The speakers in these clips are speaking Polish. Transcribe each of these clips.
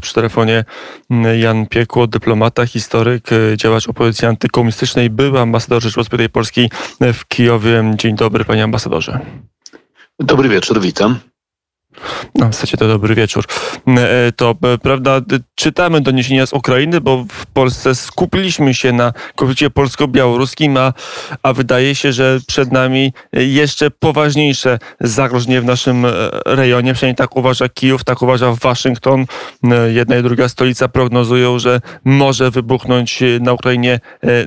Przy telefonie Jan Piekło, dyplomata, historyk, działacz opozycji antykomunistycznej, były ambasador Rzeczypospolitej Polskiej w Kijowie. Dzień dobry, panie ambasadorze. Dobry wieczór, witam. No, w zasadzie to dobry wieczór. E, to e, prawda, czytamy doniesienia z Ukrainy, bo w Polsce skupiliśmy się na konflikcie polsko-białoruskim, a, a wydaje się, że przed nami jeszcze poważniejsze zagrożenie w naszym e, rejonie. Przynajmniej tak uważa Kijów, tak uważa Waszyngton. Jedna i druga stolica prognozują, że może wybuchnąć na Ukrainie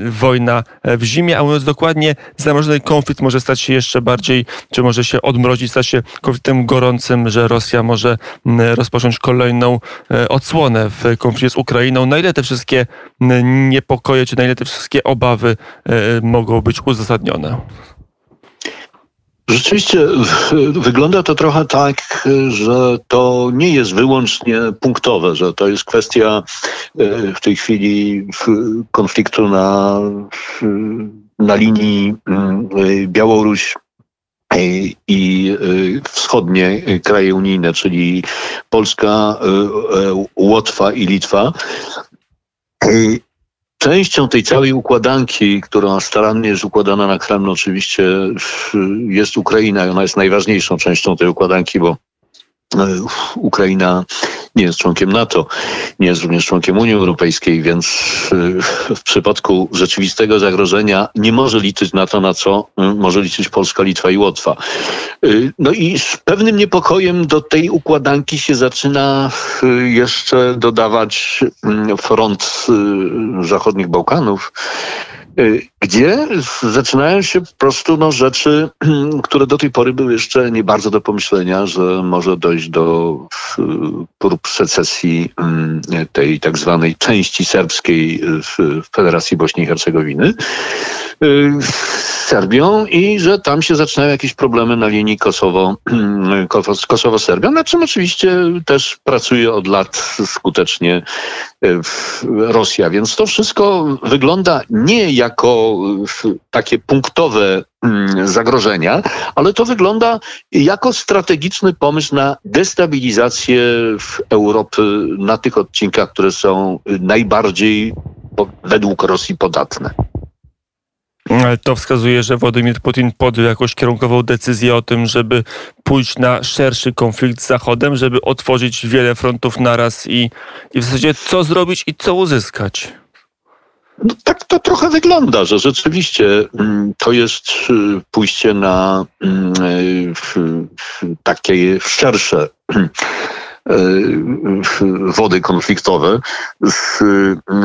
wojna w zimie, a mówiąc dokładnie, zamrożony konflikt może stać się jeszcze bardziej, czy może się odmrozić, stać się konfliktem gorącym, że Rosja może mm, rozpocząć kolejną e, odsłonę w konflikcie z Ukrainą. Na ile te wszystkie mm, niepokoje, czy na ile te wszystkie obawy e, mogą być uzasadnione? Rzeczywiście wygląda to trochę tak, że to nie jest wyłącznie punktowe, że to jest kwestia e, w tej chwili konfliktu na, na linii mm, Białoruś i y, wschodnie kraje unijne, czyli Polska, y, Łotwa i Litwa. Częścią tej całej układanki, która starannie jest układana na Kreml, oczywiście jest Ukraina i ona jest najważniejszą częścią tej układanki, bo Ukraina nie jest członkiem NATO, nie jest również członkiem Unii Europejskiej, więc y, w przypadku rzeczywistego zagrożenia nie może liczyć na to, na co może liczyć Polska, Litwa i Łotwa. Y, no i z pewnym niepokojem do tej układanki się zaczyna jeszcze dodawać front zachodnich Bałkanów gdzie zaczynają się po prostu no, rzeczy, które do tej pory były jeszcze nie bardzo do pomyślenia, że może dojść do prób secesji mm, tej tak zwanej części serbskiej w Federacji Bośni i Hercegowiny. Y, z Serbią i że tam się zaczynają jakieś problemy na linii Kosowo, Kosowo-Serbia, na czym oczywiście też pracuje od lat skutecznie y, Rosja. Więc to wszystko wygląda nie jako y, takie punktowe mm, zagrożenia, ale to wygląda jako strategiczny pomysł na destabilizację Europy na tych odcinkach, które są najbardziej według Rosji podatne. To wskazuje, że Władimir Putin podjął jakąś kierunkową decyzję o tym, żeby pójść na szerszy konflikt z Zachodem, żeby otworzyć wiele frontów naraz i, i w zasadzie co zrobić i co uzyskać. No tak to trochę wygląda, że rzeczywiście mm, to jest y, pójście na mm, y, takie szersze wody konfliktowe z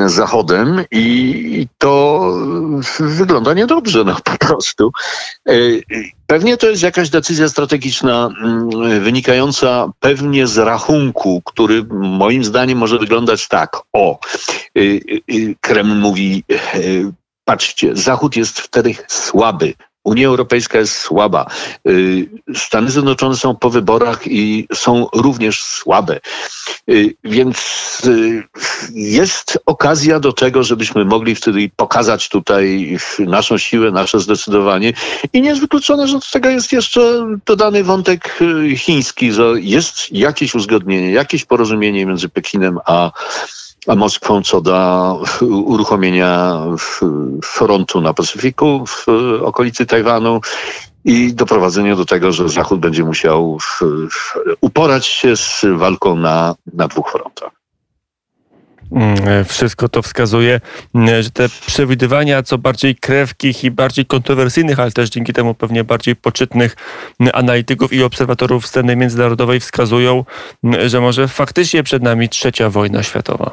Zachodem i to wygląda niedobrze, no po prostu. E, pewnie to jest jakaś decyzja strategiczna mm, wynikająca pewnie z rachunku, który moim zdaniem może wyglądać tak. O, e, Kreml mówi, patrzcie, Zachód jest wtedy słaby, Unia Europejska jest słaba. Y, Stany Zjednoczone są po wyborach i są również słabe. Y, więc y, jest okazja do tego, żebyśmy mogli wtedy pokazać tutaj naszą siłę, nasze zdecydowanie. I nie jest wykluczone, że do tego jest jeszcze dodany wątek chiński, że jest jakieś uzgodnienie, jakieś porozumienie między Pekinem a a Moskwą co do uruchomienia frontu na Pacyfiku w okolicy Tajwanu i doprowadzenia do tego, że Zachód będzie musiał uporać się z walką na, na dwóch frontach. Mm, wszystko to wskazuje, mm, że te przewidywania co bardziej krewkich i bardziej kontrowersyjnych, ale też dzięki temu pewnie bardziej poczytnych mm, analityków i obserwatorów sceny międzynarodowej wskazują, że może faktycznie przed nami trzecia wojna światowa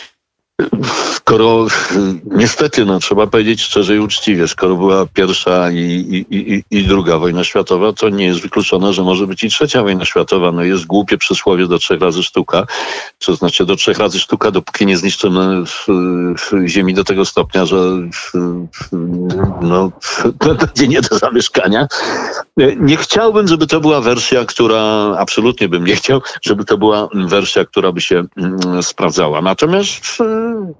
skoro niestety, no, trzeba powiedzieć szczerze i uczciwie, skoro była pierwsza i, i, i, druga wojna światowa, to nie jest wykluczone, że może być i trzecia wojna światowa. No jest głupie przysłowie do trzech razy sztuka, to znaczy do trzech razy sztuka, dopóki nie zniszczymy w, w ziemi do tego stopnia, że no, będzie nie do zamieszkania. Nie chciałbym, żeby to była wersja, która, absolutnie bym nie chciał, żeby to była wersja, która by się mm, sprawdzała. Natomiast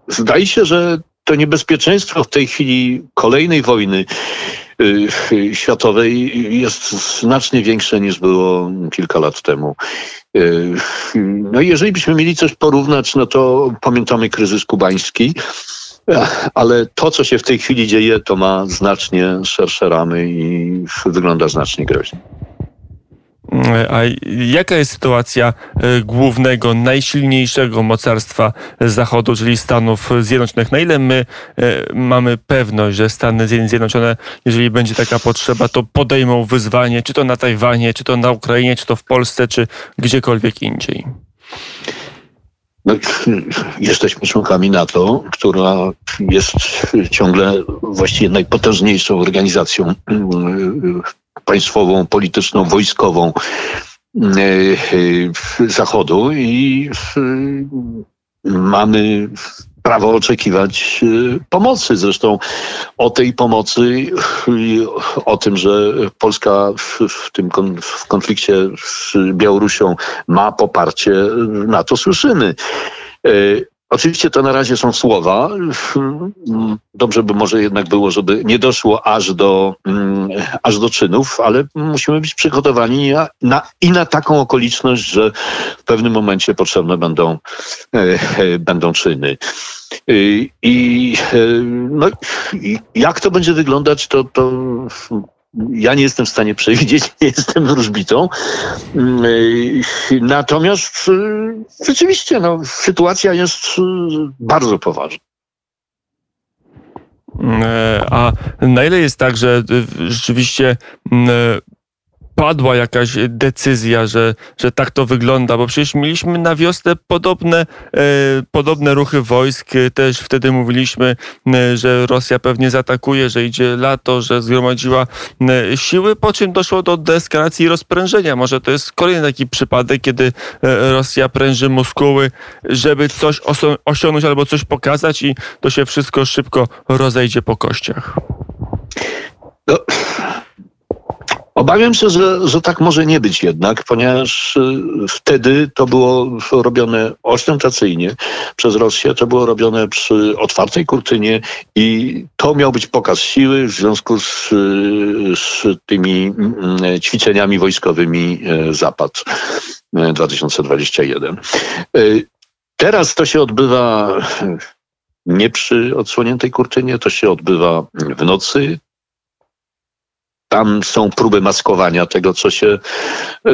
zdaje się, że to niebezpieczeństwo w tej chwili kolejnej wojny y, światowej jest znacznie większe niż było kilka lat temu. No i jeżeli byśmy mieli coś porównać, no to pamiętamy kryzys kubański, ale to, co się w tej chwili dzieje, to ma znacznie szersze ramy i wygląda znacznie groźniej. A jaka jest sytuacja e, głównego, najsilniejszego mocarstwa Zachodu, czyli Stanów Zjednoczonych? Na ile my e, mamy pewność, że Stany Zjednoczone, jeżeli będzie taka potrzeba, to podejmą wyzwanie, czy to na Tajwanie, czy to na Ukrainie, czy to w Polsce, czy gdziekolwiek indziej? No, jesteśmy członkami NATO, która jest ciągle właściwie najpotężniejszą organizacją mm, państwową, polityczną, wojskową e, e, Zachodu i mamy prawo oczekiwać e, pomocy. Zresztą o tej pomocy, o tym, że Polska w, tym w konflikcie z Białorusią ma poparcie, na to słyszymy. Oczywiście to na razie są słowa. Dobrze by może jednak było, żeby nie doszło aż do, mm, aż do czynów, ale musimy być przygotowani na, na, i na taką okoliczność, że w pewnym momencie potrzebne będą, e, e, będą czyny. E, I, no, i jak to będzie wyglądać, to, to ja nie jestem w stanie przewidzieć, nie jestem wróżbitą. Mm, natomiast y, rzeczywiście no, sytuacja jest y, bardzo poważna. E, a na ile jest tak, że y, rzeczywiście mm, padła jakaś decyzja, że, że tak to wygląda, bo przecież mieliśmy na wiosnę podobne, e, podobne ruchy wojsk. Też wtedy mówiliśmy, e, że Rosja pewnie zaatakuje, że idzie lato, że zgromadziła e, siły, po czym doszło do deeskalacji i rozprężenia. Może to jest kolejny taki przypadek, kiedy e, Rosja pręży muskuły, żeby coś osiągnąć albo coś pokazać i to się wszystko szybko rozejdzie po kościach. No, Obawiam się, że, że tak może nie być jednak, ponieważ y, wtedy to było robione ostentacyjnie przez Rosję, to było robione przy otwartej kurtynie i to miał być pokaz siły w związku z, z tymi mm, ćwiczeniami wojskowymi e, Zapad 2021. E, e, teraz to się odbywa nie przy odsłoniętej kurtynie, to się odbywa w nocy, tam są próby maskowania tego, co się,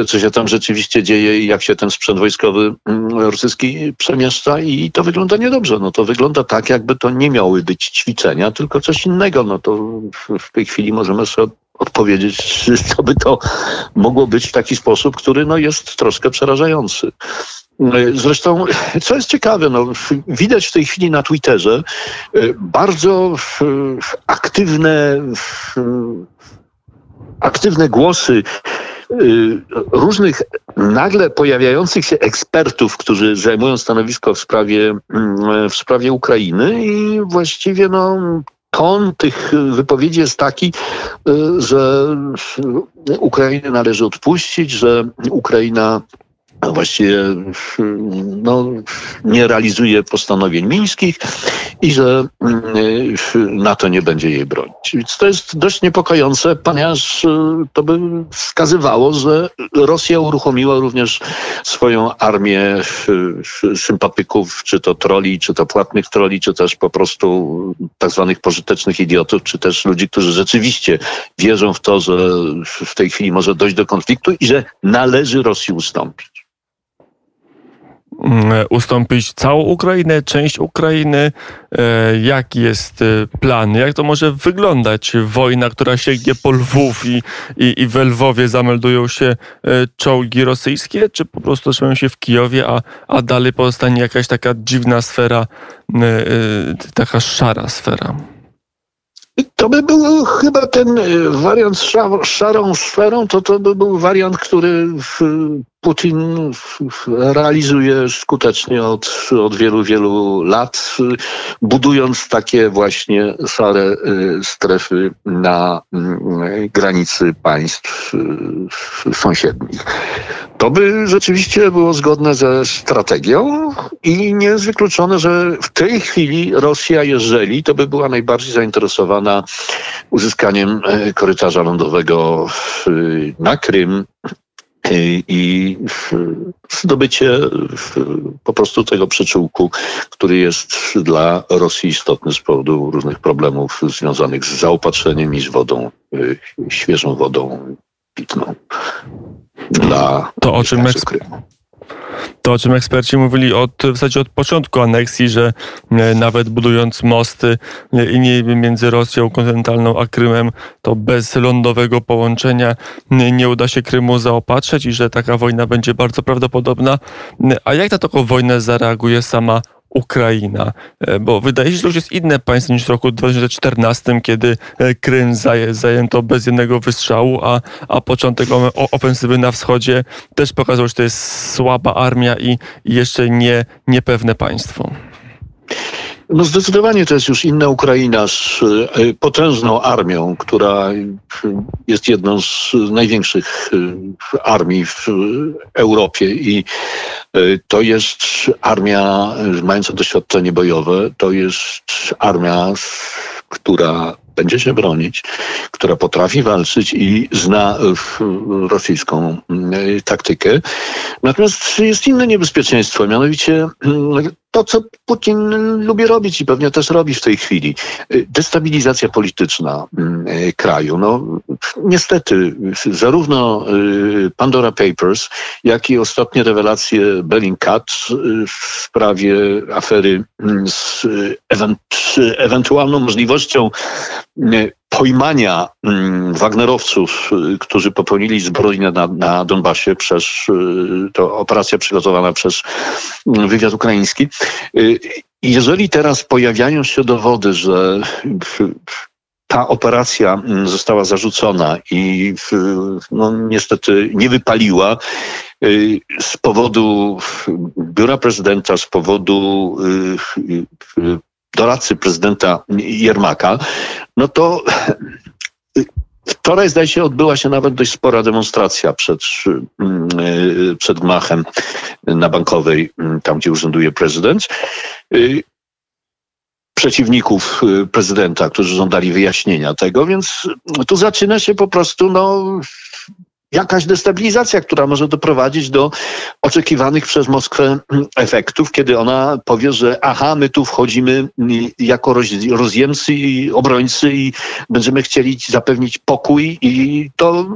co się tam rzeczywiście dzieje i jak się ten sprzęt wojskowy mm, rosyjski przemieszcza i to wygląda niedobrze. No to wygląda tak, jakby to nie miały być ćwiczenia, tylko coś innego. No to w tej chwili możemy sobie odpowiedzieć, co by to mogło być w taki sposób, który no jest troszkę przerażający. Zresztą, co jest ciekawe, no, widać w tej chwili na Twitterze y, bardzo aktywne aktywne głosy y, różnych nagle pojawiających się ekspertów, którzy zajmują stanowisko w sprawie, mm, w sprawie Ukrainy i właściwie no, ton tych wypowiedzi jest taki, y, że Ukrainę należy odpuścić, że Ukraina właściwie no, nie realizuje postanowień mińskich i że mm, NATO nie będzie jej bronić. Więc to jest dość niepokojące, ponieważ y, to by wskazywało, że Rosja uruchomiła również swoją armię y, sympatyków, czy to troli, czy to płatnych troli, czy też po prostu tak zwanych pożytecznych idiotów, czy też ludzi, którzy rzeczywiście wierzą w to, że w tej chwili może dojść do konfliktu i że należy Rosji ustąpić. Mm, ustąpić całą Ukrainę, część Ukrainy? E, jaki jest e, plan? Jak to może wyglądać wojna, która sięgnie po Lwów i, i, i w Lwowie zameldują się e, czołgi rosyjskie? Czy po prostu trzymają się w Kijowie, a, a dalej pozostanie jakaś taka dziwna sfera, taka szara sfera? To by był chyba ten wariant z szarą sferą, to to by był wariant, który Putin realizuje skutecznie od, od wielu, wielu lat, budując takie właśnie szare y, strefy na mm, granicy państw y, sąsiednich. To by rzeczywiście było zgodne ze strategią i nie jest wykluczone, że w tej chwili Rosja, jeżeli to by była najbardziej zainteresowana uzyskaniem y, korytarza lądowego na Krym, i zdobycie po prostu tego przyczółku, który jest dla Rosji istotny z powodu różnych problemów związanych z zaopatrzeniem i z wodą, świeżą wodą pitną. Dla to o czym to, o czym eksperci mówili od, w zasadzie od początku aneksji, że e, nawet budując mosty e, między Rosją kontynentalną a Krymem, to bez lądowego połączenia nie uda się Krymu zaopatrzyć i że taka wojna będzie bardzo prawdopodobna. A jak na taką wojnę zareaguje sama Ukraina, e, bo wydaje się, że to już jest inne państwo niż w roku 2014, kiedy e, Krym zajęto bez jednego wystrzału, a, a początek ofensywy na wschodzie też pokazał, że to jest słaba armia i, jeszcze nie, niepewne państwo. No zdecydowanie to jest już inna Ukraina z e, potężną armią, która jest jedną z największych e, armii w Europie i e, to jest armia mająca doświadczenie bojowe, to jest armia, która będzie się bronić, która potrafi walczyć i zna rosyjską taktykę. Natomiast jest inne niebezpieczeństwo, mianowicie to, co Putin lubi robić i pewnie też robi w tej chwili. Destabilizacja polityczna mm, kraju. No, niestety, zarówno y, Pandora Papers, jak i ostatnie rewelacje Bellingcat y, w sprawie afery mm, z ewent ewentualną możliwością y, pojmania mm, Wagnerowców, którzy popełnili zbrodnię na, na Donbasie przez to operacja przygotowana przez wywiad ukraiński. Jeżeli teraz pojawiają się dowody, że ta operacja mm, została zarzucona i no, niestety nie wypaliła y, z powodu biura prezydenta, z powodu y, y, doradcy prezydenta Jermaka, no to Wczoraj, zdaje się, odbyła się nawet dość spora demonstracja przed, przed gmachem na Bankowej, tam gdzie urzęduje prezydent. Przeciwników y, prezydenta, którzy żądali wyjaśnienia tego, więc tu zaczyna się po prostu no, jakaś destabilizacja, która może doprowadzić do oczekiwanych przez Moskwę efektów, kiedy ona powie, że aha, my tu wchodzimy jako rozjemcy i obrońcy i będziemy chcieli zapewnić pokój i to,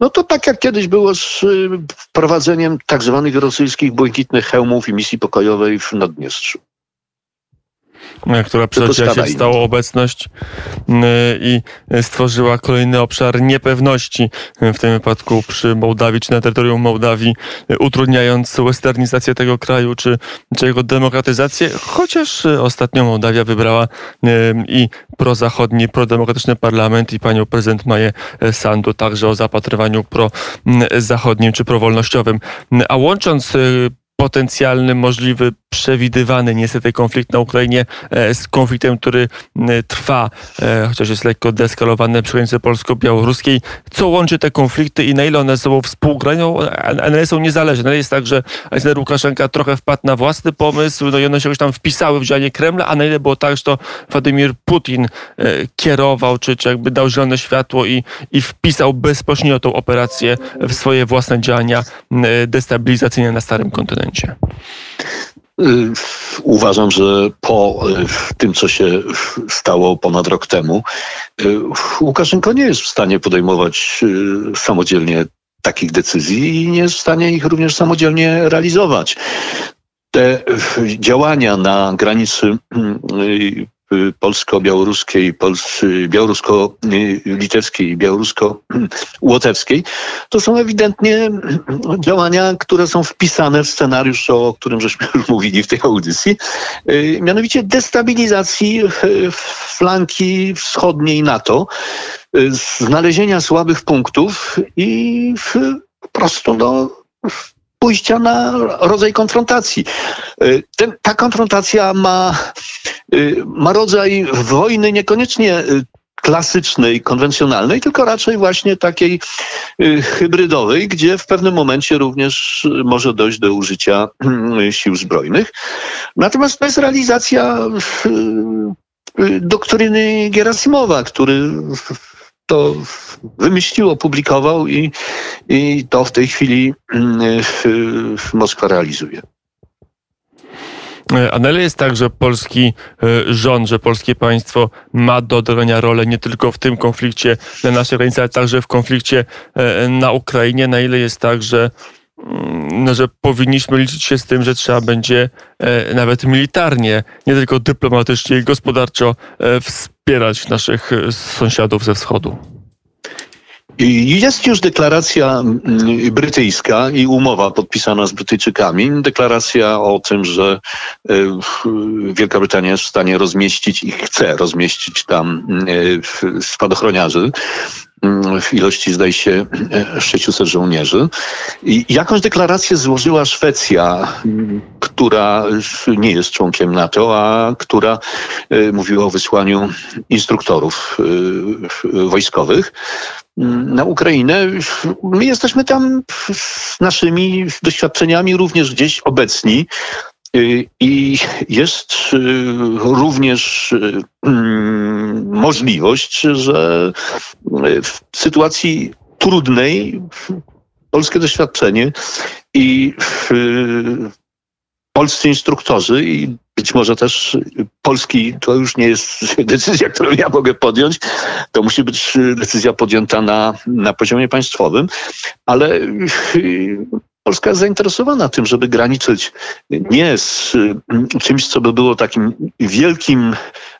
no to tak jak kiedyś było z y, wprowadzeniem tak zwanych rosyjskich błękitnych hełmów i misji pokojowej w Naddniestrzu. E, która przecież się stała obecność i stworzyła kolejny obszar niepewności, w tym wypadku przy Mołdawii, czy na terytorium Mołdawii, utrudniając westernizację tego kraju, czy, czy jego demokratyzację, chociaż ostatnio Mołdawia wybrała i prozachodni, prodemokratyczny parlament i panią prezydent Maję Sandu, także o zapatrywaniu prozachodnim czy prowolnościowym. A łącząc potencjalny, możliwy, przewidywany niestety konflikt na Ukrainie e, z konfliktem, który trwa, e, chociaż jest lekko deeskalowany przy granicy polsko-białoruskiej. Co łączy te konflikty i na ile one ze sobą współgrają? One są niezależne. Jest tak, że Aleksander Łukaszenka trochę wpadł na własny pomysł, no i one się tam wpisały w działanie Kremla, a na ile było tak, że to Władimir Putin e, kierował, czy, czy jakby dał zielone światło i, i wpisał bezpośrednio tą operację w swoje własne działania destabilizacyjne na starym kontynencie uważam, że po y, tym, co się stało ponad rok temu, y, Łukaszenko nie jest w stanie podejmować samodzielnie takich decyzji i nie jest w stanie ich również samodzielnie realizować. Te działania na granicy Y, polsko-białoruskiej, białorusko-litewskiej i białorusko-łotewskiej, to są ewidentnie działania, które są wpisane w scenariusz, o którym żeśmy już mówili w tej audycji, y, mianowicie destabilizacji y, flanki wschodniej NATO, znalezienia słabych punktów i po prostu no, pójścia na rodzaj konfrontacji. Ten, ta konfrontacja ma Y, ma rodzaj wojny niekoniecznie y, klasycznej, konwencjonalnej, tylko raczej właśnie takiej y, hybrydowej, gdzie w pewnym momencie również może dojść do użycia sił zbrojnych. Natomiast to jest realizacja doktryny Gerasimowa, który to wymyślił, opublikował i, i to w tej chwili Moskwa realizuje. A na ile jest tak, że polski rząd, że polskie państwo ma do odegrania rolę nie tylko w tym konflikcie na naszej granicy, ale także w konflikcie na Ukrainie? Na ile jest tak, że Mm, no, że powinniśmy liczyć się z tym, że trzeba będzie e, nawet militarnie, nie tylko dyplomatycznie i gospodarczo e, wspierać naszych e, sąsiadów ze wschodu. Jest już deklaracja mm, brytyjska i umowa podpisana z Brytyjczykami. Deklaracja o tym, że Wielka Brytania jest w stanie rozmieścić i chce rozmieścić tam spadochroniarzy w ilości, zdaje się, 600 żołnierzy. I jakąś deklarację złożyła Szwecja, która nie jest członkiem NATO, a która e, mówiła o wysłaniu instruktorów e, wojskowych na Ukrainę. My jesteśmy tam z naszymi doświadczeniami również gdzieś obecni. I jest również mm, możliwość, że w sytuacji trudnej polskie doświadczenie i polscy instruktorzy i być może też polski, to już nie jest decyzja, którą ja mogę podjąć, to musi być decyzja podjęta na, na poziomie państwowym, ale Polska jest zainteresowana tym, żeby graniczyć nie z mm, czymś, co by było takim wielkim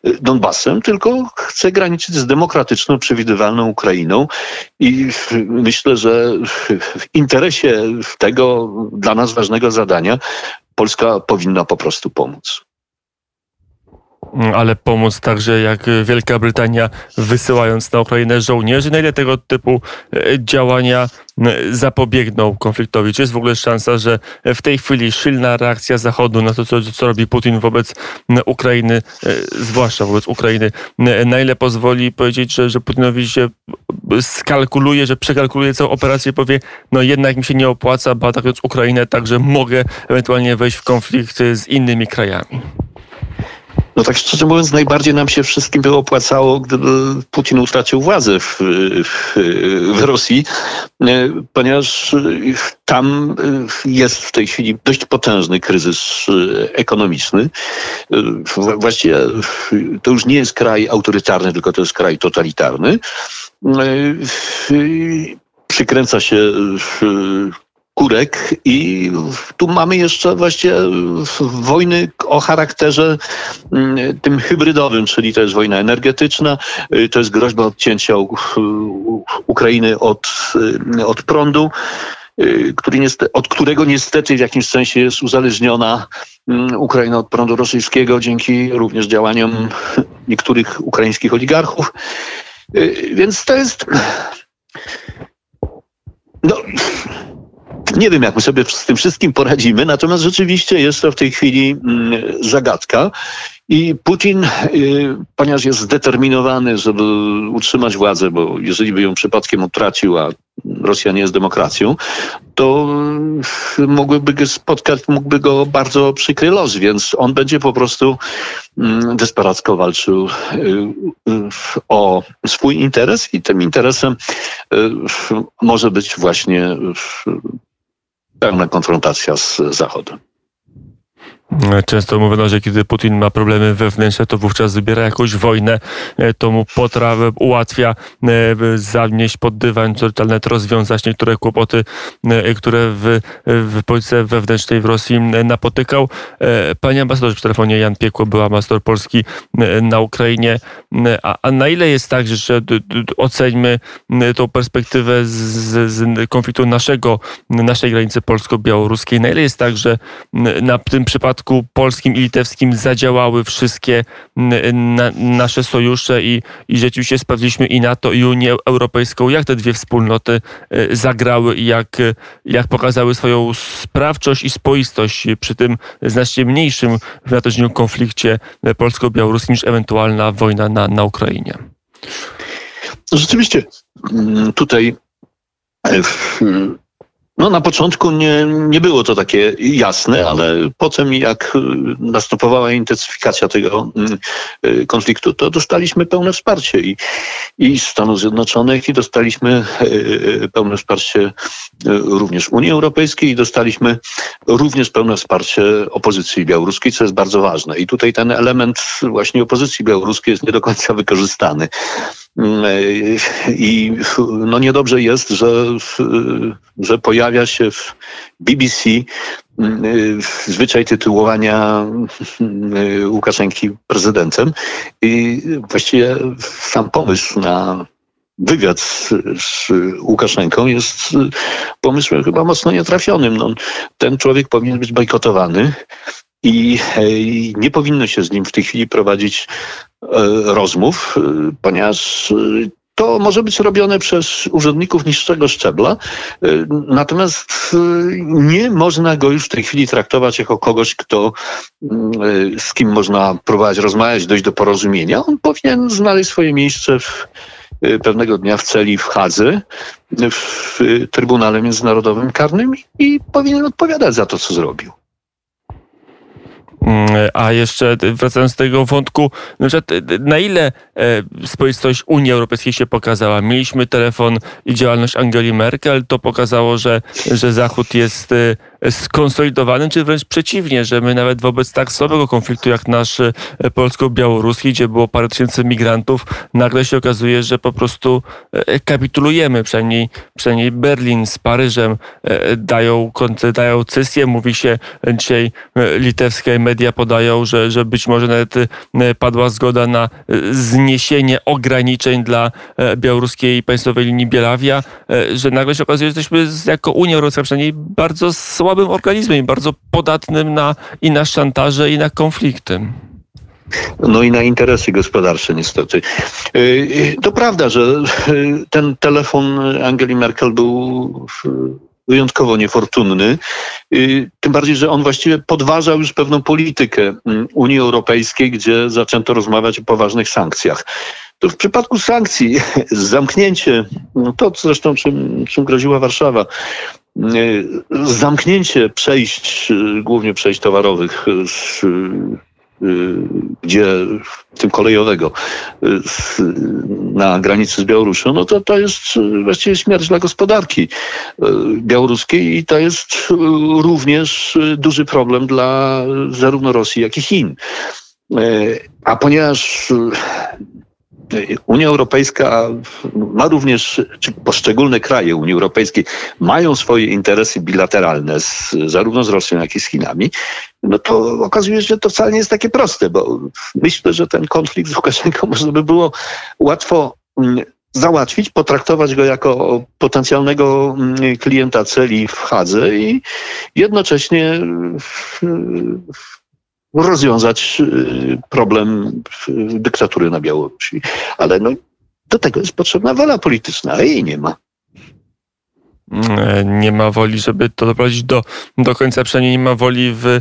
y, Donbasem, tylko chce graniczyć z demokratyczną, przewidywalną Ukrainą. I myślę, że w interesie tego dla nas ważnego zadania Polska powinna po prostu pomóc. Ale pomóc także jak Wielka Brytania wysyłając na Ukrainę żołnierzy. Na ile tego typu e, działania zapobiegną konfliktowi? Czy jest w ogóle szansa, że w tej chwili silna reakcja Zachodu na to, co, co robi Putin wobec Ukrainy, e, zwłaszcza wobec Ukrainy, na ile pozwoli powiedzieć, że, że Putinowi się skalkuluje, że przekalkuluje całą operację, powie, no jednak mi się nie opłaca, bo atakując Ukrainę, także mogę ewentualnie wejść w konflikt z innymi krajami? No tak szczerze mówiąc, najbardziej nam się wszystkim by opłacało, gdyby Putin utracił władzę w, w, w Rosji, e, ponieważ tam jest w tej chwili dość potężny kryzys e, ekonomiczny. E, właściwie to już nie jest kraj autorytarny, tylko to jest kraj totalitarny. Przykręca się kurek i tu mamy jeszcze właśnie wojny o charakterze mm, tym hybrydowym, czyli to jest wojna energetyczna, y, to jest groźba odcięcia Ukrainy od, y, od prądu y, który niestety, od którego niestety w jakimś sensie jest uzależniona mm, Ukraina od prądu rosyjskiego dzięki również działaniom niektórych ukraińskich oligarchów. Więc to jest. No, nie wiem, jak my sobie z tym wszystkim poradzimy, natomiast rzeczywiście jest to w tej chwili mm, zagadka. I Putin, y, ponieważ jest zdeterminowany, żeby utrzymać władzę, bo jeżeli by ją przypadkiem utracił, a Rosja nie jest demokracją, to mógłby go spotkać, mógłby go bardzo przykry los, więc on będzie po prostu mm, desperacko walczył y, y, o swój interes i tym interesem może być właśnie pełna konfrontacja z Zachodem. Często mówiono, że kiedy Putin ma problemy wewnętrzne, to wówczas wybiera jakąś wojnę, e, to mu potrawę ułatwia e, zamieść pod dywan, czy rozwiązać niektóre kłopoty, e, które w, w polityce wewnętrznej w Rosji napotykał. Panie ambasadorze, w telefonie Jan Piekło był ambasador Polski na Ukrainie. A, a na ile jest tak, że oceńmy tą perspektywę z, z konfliktu naszego, naszej granicy polsko-białoruskiej, na ile jest tak, że na tym przypadku przypadku polskim i litewskim zadziałały wszystkie na, nasze sojusze i, i rzeczywiście sprawdziliśmy i NATO, i Unię Europejską, jak te dwie wspólnoty e, zagrały i jak, jak pokazały swoją sprawczość i spoistość przy tym znacznie mniejszym w natężeniu konflikcie polsko-białoruskim niż ewentualna wojna na, na Ukrainie. Rzeczywiście, tutaj No na początku nie, nie było to takie jasne, ale potem jak y, następowała intensyfikacja tego mm, y, konfliktu, to dostaliśmy pełne wsparcie i, i Stanów Zjednoczonych i dostaliśmy y, pełne wsparcie również Unii Europejskiej i dostaliśmy również pełne wsparcie opozycji białoruskiej, co jest bardzo ważne. I tutaj ten element właśnie opozycji białoruskiej jest nie do końca wykorzystany. Mm, I no niedobrze jest, że, że pojawia się w BBC mm, zwyczaj tytułowania mm, Łukaszenki prezydentem. I właściwie sam pomysł na wywiad z, z, Łukaszenką jest pomysłem chyba mocno nietrafionym. No, ten człowiek powinien być bojkotowany i nie powinno się z nim w tej chwili prowadzić e, rozmów, e, ponieważ e, to może być robione przez urzędników niższego szczebla, natomiast nie można go już w tej chwili traktować jako kogoś, kto, z kim można próbować rozmawiać, dojść do porozumienia. On powinien znaleźć swoje miejsce w, pewnego dnia w celi w Hadze, w Trybunale Międzynarodowym Karnym i powinien odpowiadać za to, co zrobił. Mm, a jeszcze wracając do tego wątku, na ile e, spoistość Unii Europejskiej się pokazała? Mieliśmy telefon i działalność Angeli Merkel, to pokazało, że, że Zachód jest e, skonsolidowany, czy wręcz przeciwnie, że my nawet wobec tak słabego konfliktu jak nasz e, polsko-białoruski, gdzie było parę tysięcy migrantów, nagle się okazuje, że po prostu kapitulujemy. Przynajmniej, przynajmniej Berlin z Paryżem dają, dają cysję. Mówi się dzisiaj litewskie media podają, że, że być może nawet e, padła zgoda na e, zniesienie ograniczeń dla e, białoruskiej państwowej linii Bielawia, że nagle się okazuje, że jesteśmy jako Unia Europejska przynajmniej bardzo słabym organizmem i bardzo podatnym na, i na szantaże, i na konflikty. No i na interesy gospodarcze niestety. To prawda, że ten telefon Angeli Merkel był wyjątkowo niefortunny. Y, tym bardziej, że on właściwie podważał już pewną politykę mm, Unii Europejskiej, gdzie zaczęto rozmawiać o poważnych sankcjach. To w przypadku sankcji zamknięcie, no to zresztą czym, czym groziła Warszawa, y, zamknięcie przejść, y, głównie przejść towarowych z Y, gdzie tym kolejowego y, na granicy z Białorusią, no to to jest właściwie śmierć dla gospodarki y, białoruskiej i to jest również duży problem dla zarówno Rosji, jak i Chin. A ponieważ Unia Europejska ma również, czy poszczególne kraje Unii Europejskiej mają swoje interesy bilateralne z, zarówno z Rosją, jak i z Chinami, no to okazuje się, że to wcale nie jest takie proste, bo myślę, że ten konflikt z Łukaszenką można by było łatwo mm, załatwić, potraktować go jako potencjalnego mm, klienta celi w Hadze i jednocześnie rozwiązać y, problem dyktatury na Białorusi. Ale no, do tego jest potrzebna wola polityczna, a jej nie ma. E, nie ma woli, żeby to doprowadzić do, do końca, przynajmniej nie ma woli w,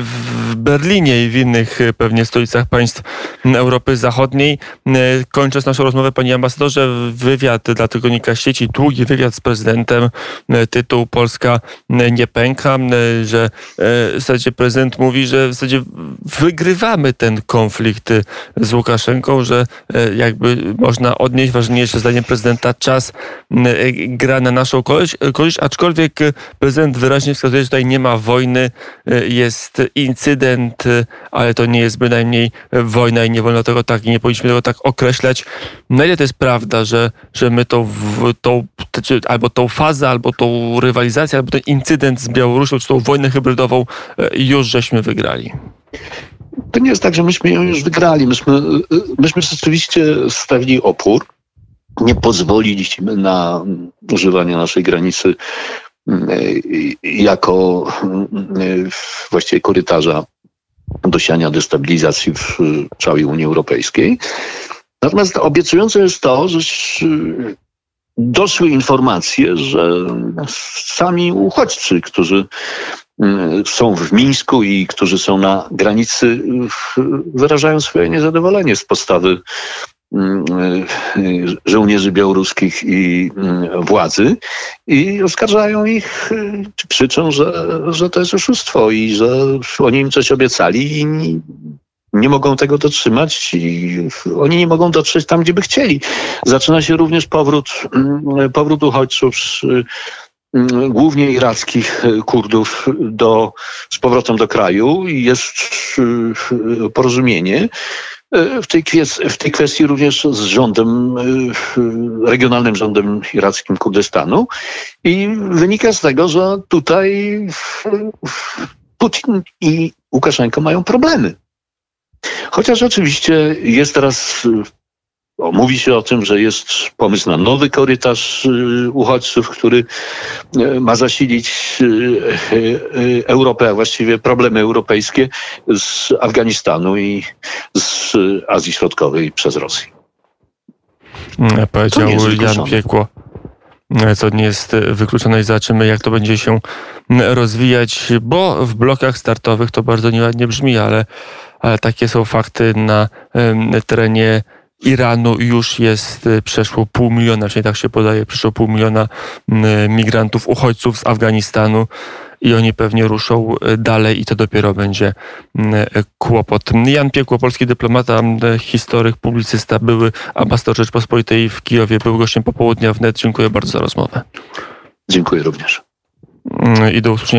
w Berlinie i w innych e, pewnie stolicach państw Europy Zachodniej. E, kończąc naszą rozmowę, panie ambasadorze, wywiad dla tygodnika sieci, długi wywiad z prezydentem, tytuł Polska nie pęka, że w zasadzie prezydent mówi, że w zasadzie wygrywamy ten konflikt z Łukaszenką, że jakby można odnieść ważniejsze zdaniem prezydenta czas gra na naszą korzyść, korzyść, aczkolwiek prezydent wyraźnie wskazuje, że tutaj nie ma wojny, jest incydent, ale to nie jest bynajmniej wojna i nie wolno tego tak, nie powinniśmy tego tak określać. Na ile to jest prawda, że, że my tą albo tą fazę, albo tą rywalizację, albo ten incydent z Białorusią, czy tą wojnę hybrydową już żeśmy wygrali? To nie jest tak, że myśmy ją już wygrali. Myśmy, myśmy rzeczywiście stawili opór nie pozwoliliśmy na używanie naszej granicy mm, jako mm, właściwie korytarza do siania destabilizacji w całej Unii Europejskiej. Natomiast obiecujące jest to, że doszły informacje, że sami uchodźcy, którzy mm, są w Mińsku i którzy są na granicy, wyrażają swoje niezadowolenie z postawy y, żołnierzy białoruskich i mm, władzy i oskarżają ich, y, czy krzyczą, że, że to jest oszustwo i że oni im coś obiecali i nie, mogą tego dotrzymać i oni nie mogą dotrzeć tam, gdzie by chcieli. Zaczyna się również powrót, mm, powrót uchodźców z, mm, głównie irackich Kurdów do, z powrotem do kraju i jest y, porozumienie. W tej, kwestii, w tej kwestii również z rządem, y, regionalnym rządem irackim Kurdystanu. I wynika z tego, że tutaj Putin i Łukaszenko mają problemy. Chociaż oczywiście jest teraz, mówi się o tym, że jest pomysł na nowy korytarz y, uchodźców, który y, ma zasilić y, Europę, a właściwie problemy europejskie z Afganistanu i z Azji Środkowej przez Rosję. Powiedział Jan Piekło co nie jest wykluczone i zobaczymy, jak to będzie się rozwijać, bo w blokach startowych to bardzo nieładnie brzmi, ale, ale takie są fakty na terenie Iranu już jest przeszło pół miliona, czyli tak się podaje, przeszło pół miliona migrantów, uchodźców z Afganistanu i oni pewnie ruszą e, dalej i to dopiero będzie e, kłopot. Jan Piekło, polski dyplomata, historyk, publicysta, były ambasador Rzeczpospolitej w Kijowie, był gościem popołudnia wnet. Dziękuję bardzo za rozmowę. Dziękuję również. I do usłyszenia.